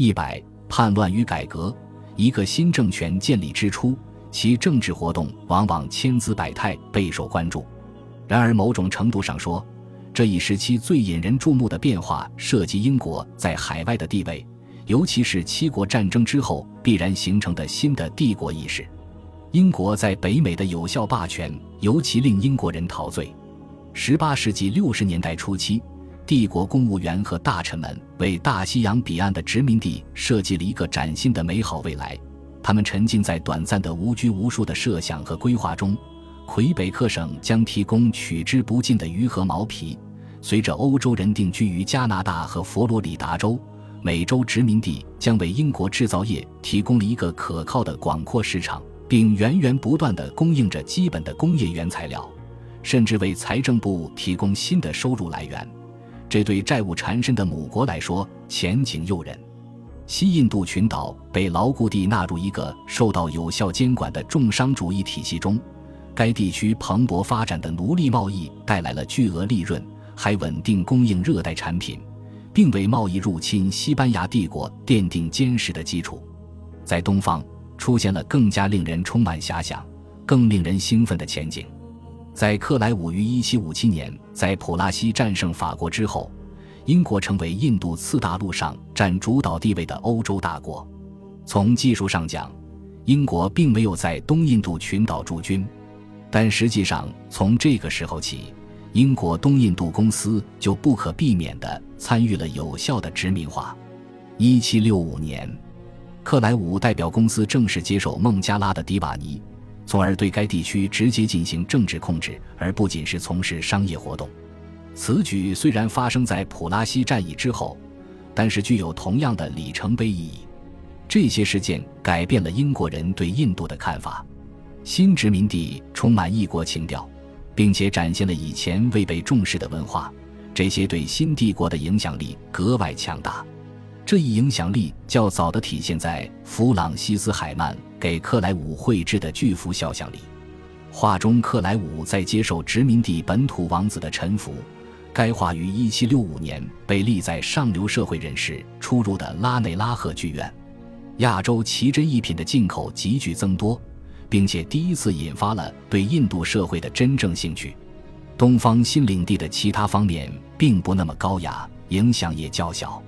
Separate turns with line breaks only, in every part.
一百叛乱与改革，一个新政权建立之初，其政治活动往往千姿百态，备受关注。然而，某种程度上说，这一时期最引人注目的变化涉及英国在海外的地位，尤其是七国战争之后必然形成的新的帝国意识。英国在北美的有效霸权尤其令英国人陶醉。十八世纪六十年代初期，帝国公务员和大臣们为大西洋彼岸的殖民地设计了一个崭新的美好未来。他们沉浸在短暂的无拘无束的设想和规划中。魁北克省将提供取之不尽的鱼和毛皮。随着欧洲人定居于加拿大和佛罗里达州，美洲殖民地将为英国制造业提供了一个可靠的广阔市场，并源源不断地供应着基本的工业原材料，甚至为财政部提供新的收入来源。这对债务缠身的母国来说前景诱人。西印度群岛被牢固地纳入一个受到有效监管的重商主义体系中。该地区蓬勃发展的奴隶贸易带来了巨额利润，还稳定供应热带产品，并为贸易入侵西班牙帝国奠定坚实的基础。在东方，出现了更加令人充满遐想、更令人兴奋的前景。在克莱伍于1757年在普拉西战胜法国之后，英国成为印度次大陆上占主导地位的欧洲大国。从技术上讲，英国并没有在东印度群岛驻军。但实际上，从这个时候起，英国东印度公司就不可避免地参与了有效的殖民化。一七六五年，克莱伍代表公司正式接手孟加拉的迪瓦尼，从而对该地区直接进行政治控制，而不仅是从事商业活动。此举虽然发生在普拉西战役之后，但是具有同样的里程碑意义。这些事件改变了英国人对印度的看法。新殖民地充满异国情调，并且展现了以前未被重视的文化，这些对新帝国的影响力格外强大。这一影响力较早的体现在弗朗西斯·海曼给克莱伍绘制的巨幅肖像里。画中克莱伍在接受殖民地本土王子的臣服。该画于1765年被立在上流社会人士出入的拉内拉赫剧院。亚洲奇珍异品的进口急剧增多。并且第一次引发了对印度社会的真正兴趣。东方新领地的其他方面并不那么高雅，影响也较小。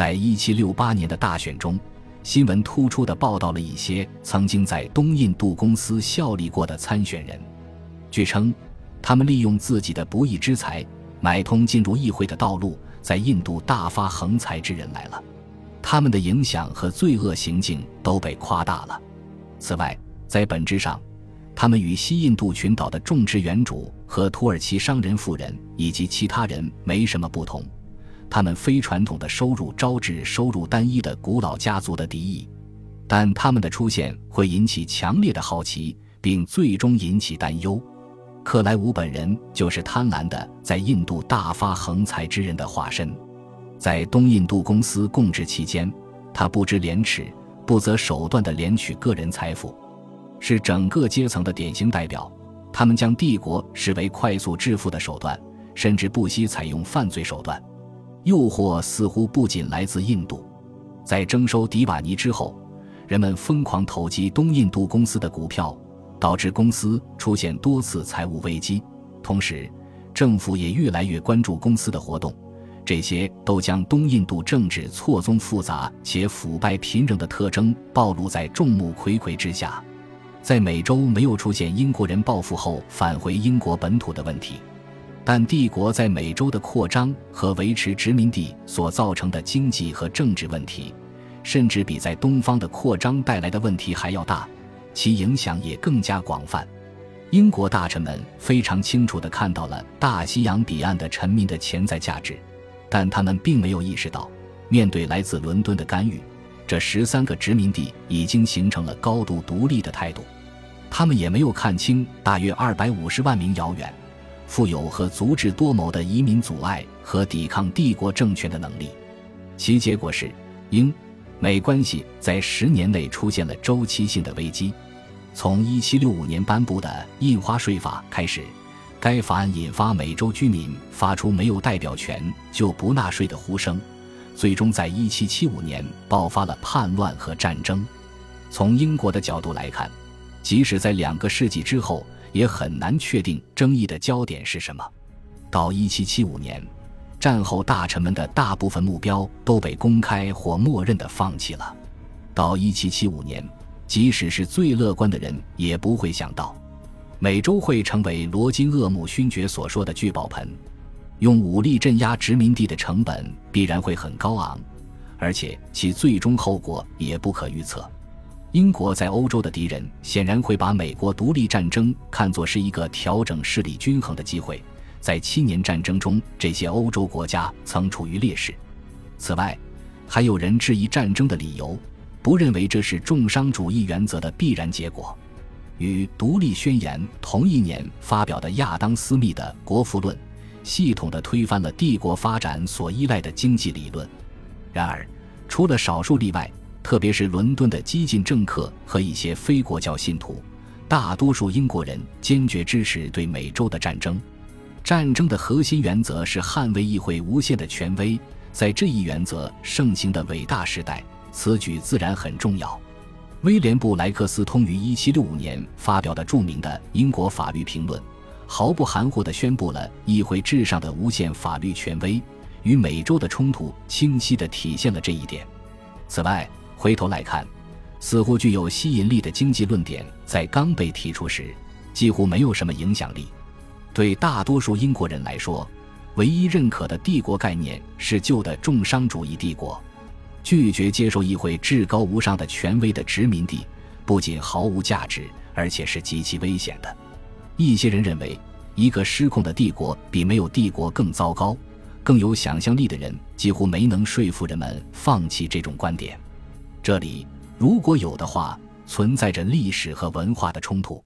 在一七六八年的大选中，新闻突出地报道了一些曾经在东印度公司效力过的参选人。据称，他们利用自己的不义之财，买通进入议会的道路，在印度大发横财之人来了。他们的影响和罪恶行径都被夸大了。此外，在本质上，他们与西印度群岛的种植园主和土耳其商人妇人以及其他人没什么不同。他们非传统的收入招致收入单一的古老家族的敌意，但他们的出现会引起强烈的好奇，并最终引起担忧。克莱伍本人就是贪婪的在印度大发横财之人的化身。在东印度公司供职期间，他不知廉耻，不择手段地敛取个人财富。是整个阶层的典型代表，他们将帝国视为快速致富的手段，甚至不惜采用犯罪手段。诱惑似乎不仅来自印度，在征收迪瓦尼之后，人们疯狂投机东印度公司的股票，导致公司出现多次财务危机。同时，政府也越来越关注公司的活动，这些都将东印度政治错综复杂且腐败频仍的特征暴露在众目睽睽之下。在美洲没有出现英国人报复后返回英国本土的问题，但帝国在美洲的扩张和维持殖民地所造成的经济和政治问题，甚至比在东方的扩张带来的问题还要大，其影响也更加广泛。英国大臣们非常清楚地看到了大西洋彼岸的臣民的潜在价值，但他们并没有意识到，面对来自伦敦的干预。这十三个殖民地已经形成了高度独立的态度，他们也没有看清大约二百五十万名遥远、富有和足智多谋的移民阻碍和抵抗帝国政权的能力。其结果是，英美关系在十年内出现了周期性的危机。从一七六五年颁布的印花税法开始，该法案引发美洲居民发出没有代表权就不纳税的呼声。最终在1775年爆发了叛乱和战争。从英国的角度来看，即使在两个世纪之后，也很难确定争议的焦点是什么。到1775年，战后大臣们的大部分目标都被公开或默认的放弃了。到1775年，即使是最乐观的人也不会想到，美洲会成为罗金厄姆勋爵所说的聚宝盆。用武力镇压殖民地的成本必然会很高昂，而且其最终后果也不可预测。英国在欧洲的敌人显然会把美国独立战争看作是一个调整势力均衡的机会。在七年战争中，这些欧洲国家曾处于劣势。此外，还有人质疑战争的理由，不认为这是重商主义原则的必然结果。与《独立宣言》同一年发表的亚当·斯密的《国富论》。系统的推翻了帝国发展所依赖的经济理论。然而，除了少数例外，特别是伦敦的激进政客和一些非国教信徒，大多数英国人坚决支持对美洲的战争。战争的核心原则是捍卫议会无限的权威。在这一原则盛行的伟大时代，此举自然很重要。威廉·布莱克斯通于1765年发表的著名的《英国法律评论》。毫不含糊地宣布了议会至上的无限法律权威，与美洲的冲突清晰地体现了这一点。此外，回头来看，似乎具有吸引力的经济论点在刚被提出时几乎没有什么影响力。对大多数英国人来说，唯一认可的帝国概念是旧的重商主义帝国。拒绝接受议会至高无上的权威的殖民地，不仅毫无价值，而且是极其危险的。一些人认为，一个失控的帝国比没有帝国更糟糕。更有想象力的人几乎没能说服人们放弃这种观点。这里如果有的话，存在着历史和文化的冲突。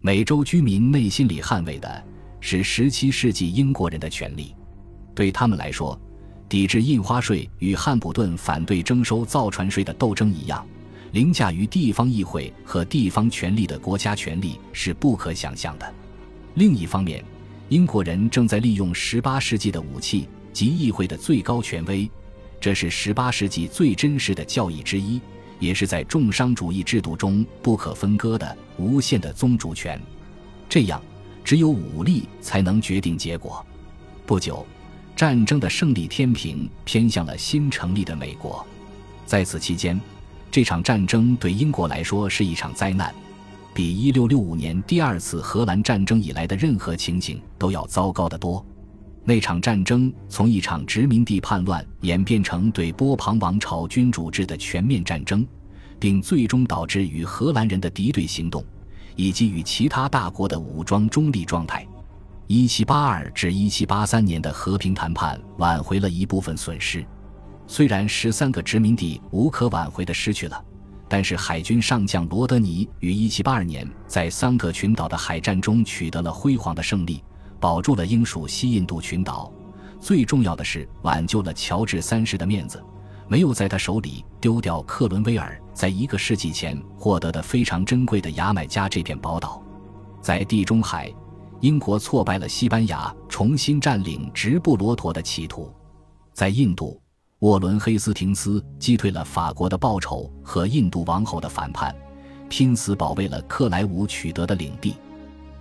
美洲居民内心里捍卫的是十七世纪英国人的权利。对他们来说，抵制印花税与汉普顿反对征收造船税的斗争一样。凌驾于地方议会和地方权力的国家权力是不可想象的。另一方面，英国人正在利用十八世纪的武器及议会的最高权威，这是18世纪最真实的教义之一，也是在重商主义制度中不可分割的无限的宗主权。这样，只有武力才能决定结果。不久，战争的胜利天平偏向了新成立的美国。在此期间。这场战争对英国来说是一场灾难，比1665年第二次荷兰战争以来的任何情景都要糟糕得多。那场战争从一场殖民地叛乱演变成对波旁王朝君主制的全面战争，并最终导致与荷兰人的敌对行动，以及与其他大国的武装中立状态。1782至1783年的和平谈判挽回了一部分损失。虽然十三个殖民地无可挽回的失去了，但是海军上将罗德尼于1782年在桑特群岛的海战中取得了辉煌的胜利，保住了英属西印度群岛。最重要的是，挽救了乔治三世的面子，没有在他手里丢掉克伦威尔在一个世纪前获得的非常珍贵的牙买加这片宝岛。在地中海，英国挫败了西班牙重新占领直布罗陀的企图。在印度。沃伦·黑斯廷斯击退了法国的报仇和印度王后的反叛，拼死保卫了克莱伍取得的领地。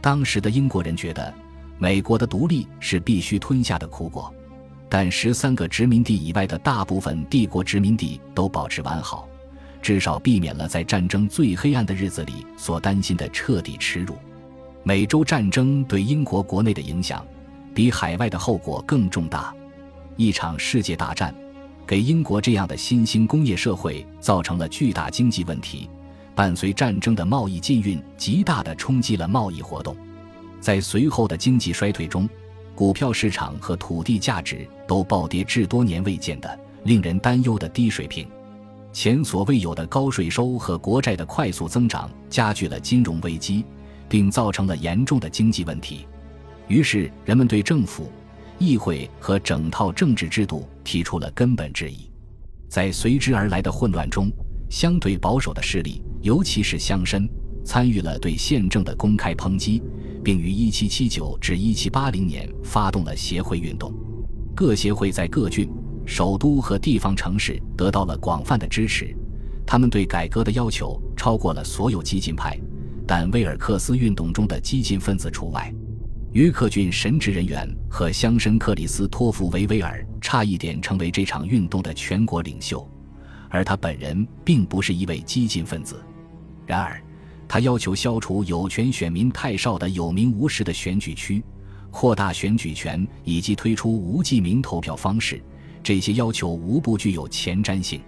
当时的英国人觉得，美国的独立是必须吞下的苦果，但十三个殖民地以外的大部分帝国殖民地都保持完好，至少避免了在战争最黑暗的日子里所担心的彻底耻辱。美洲战争对英国国内的影响，比海外的后果更重大。一场世界大战。给英国这样的新兴工业社会造成了巨大经济问题，伴随战争的贸易禁运极大地冲击了贸易活动，在随后的经济衰退中，股票市场和土地价值都暴跌至多年未见的令人担忧的低水平，前所未有的高税收和国债的快速增长加剧了金融危机，并造成了严重的经济问题，于是人们对政府。议会和整套政治制度提出了根本质疑，在随之而来的混乱中，相对保守的势力，尤其是乡绅，参与了对宪政的公开抨击，并于1779至1780年发动了协会运动。各协会在各郡、首都和地方城市得到了广泛的支持，他们对改革的要求超过了所有激进派，但威尔克斯运动中的激进分子除外。约克郡神职人员和乡绅克里斯托弗·维维尔差一点成为这场运动的全国领袖，而他本人并不是一位激进分子。然而，他要求消除有权选民太少的有名无实的选举区，扩大选举权，以及推出无记名投票方式。这些要求无不具有前瞻性。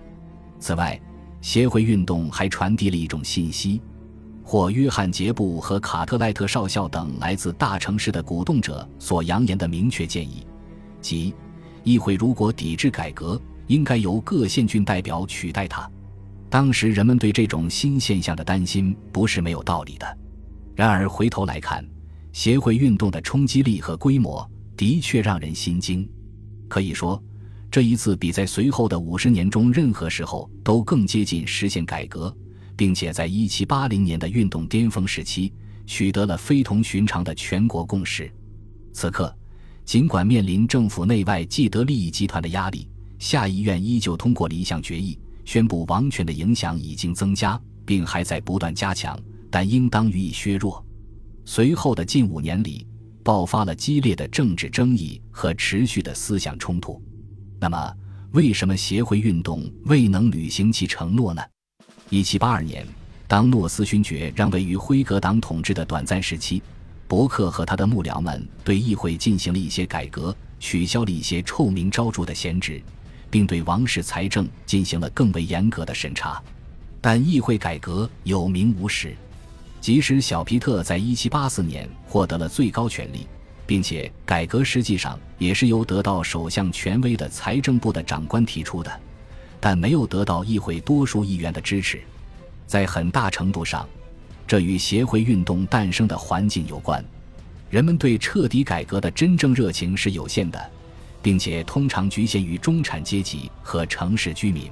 此外，协会运动还传递了一种信息。或约翰·杰布和卡特莱特少校等来自大城市的鼓动者所扬言的明确建议，即议会如果抵制改革，应该由各县郡代表取代它。当时人们对这种新现象的担心不是没有道理的。然而回头来看，协会运动的冲击力和规模的确让人心惊。可以说，这一次比在随后的五十年中任何时候都更接近实现改革。并且在一七八零年的运动巅峰时期取得了非同寻常的全国共识。此刻，尽管面临政府内外既得利益集团的压力，下议院依旧通过了一项决议，宣布王权的影响已经增加，并还在不断加强，但应当予以削弱。随后的近五年里，爆发了激烈的政治争议和持续的思想冲突。那么，为什么协会运动未能履行其承诺呢？一七八二年，当诺斯勋爵让位于辉格党统治的短暂时期，伯克和他的幕僚们对议会进行了一些改革，取消了一些臭名昭著的闲职，并对王室财政进行了更为严格的审查。但议会改革有名无实，即使小皮特在一七八四年获得了最高权力，并且改革实际上也是由得到首相权威的财政部的长官提出的。但没有得到议会多数议员的支持，在很大程度上，这与协会运动诞生的环境有关。人们对彻底改革的真正热情是有限的，并且通常局限于中产阶级和城市居民。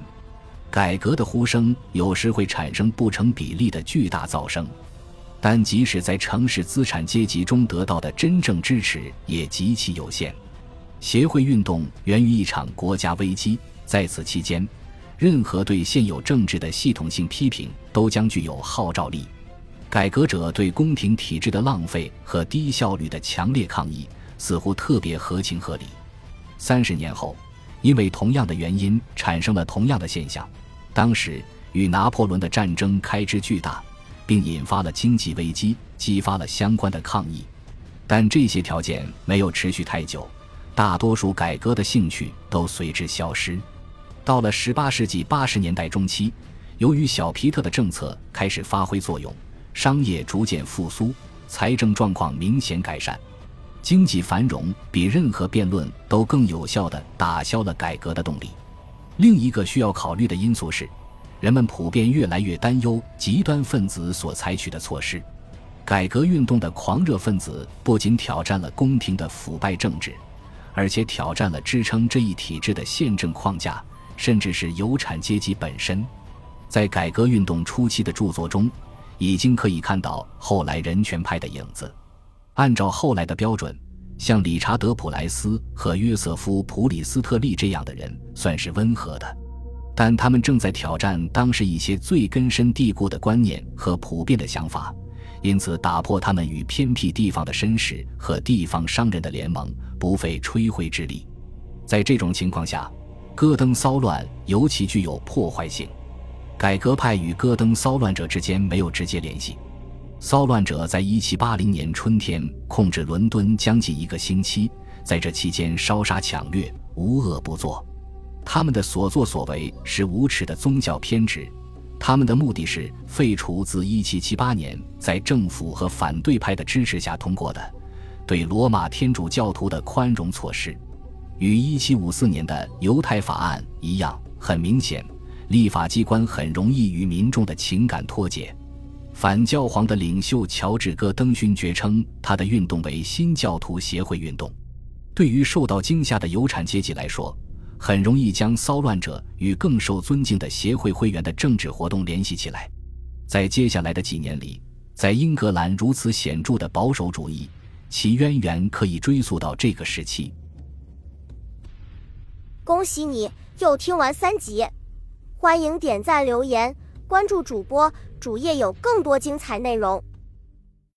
改革的呼声有时会产生不成比例的巨大噪声，但即使在城市资产阶级中得到的真正支持也极其有限。协会运动源于一场国家危机，在此期间。任何对现有政治的系统性批评都将具有号召力。改革者对宫廷体制的浪费和低效率的强烈抗议，似乎特别合情合理。三十年后，因为同样的原因产生了同样的现象。当时与拿破仑的战争开支巨大，并引发了经济危机，激发了相关的抗议。但这些条件没有持续太久，大多数改革的兴趣都随之消失。到了十八世纪八十年代中期，由于小皮特的政策开始发挥作用，商业逐渐复苏，财政状况明显改善，经济繁荣比任何辩论都更有效地打消了改革的动力。另一个需要考虑的因素是，人们普遍越来越担忧极端分子所采取的措施。改革运动的狂热分子不仅挑战了宫廷的腐败政治，而且挑战了支撑这一体制的宪政框架。甚至是有产阶级本身，在改革运动初期的著作中，已经可以看到后来人权派的影子。按照后来的标准，像理查德·普莱斯和约瑟夫·普里斯特利这样的人算是温和的，但他们正在挑战当时一些最根深蒂固的观念和普遍的想法，因此打破他们与偏僻地方的绅士和地方商人的联盟不费吹灰之力。在这种情况下。戈登骚乱尤其具有破坏性。改革派与戈登骚乱者之间没有直接联系。骚乱者在1780年春天控制伦敦将近一个星期，在这期间烧杀抢掠，无恶不作。他们的所作所为是无耻的宗教偏执。他们的目的是废除自1778年在政府和反对派的支持下通过的对罗马天主教徒的宽容措施。与1754年的犹太法案一样，很明显，立法机关很容易与民众的情感脱节。反教皇的领袖乔治·戈登勋爵称他的运动为新教徒协会运动。对于受到惊吓的有产阶级来说，很容易将骚乱者与更受尊敬的协会会员的政治活动联系起来。在接下来的几年里，在英格兰如此显著的保守主义，其渊源可以追溯到这个时期。
恭喜你又听完三集，欢迎点赞留言，关注主播主页有更多精彩内容。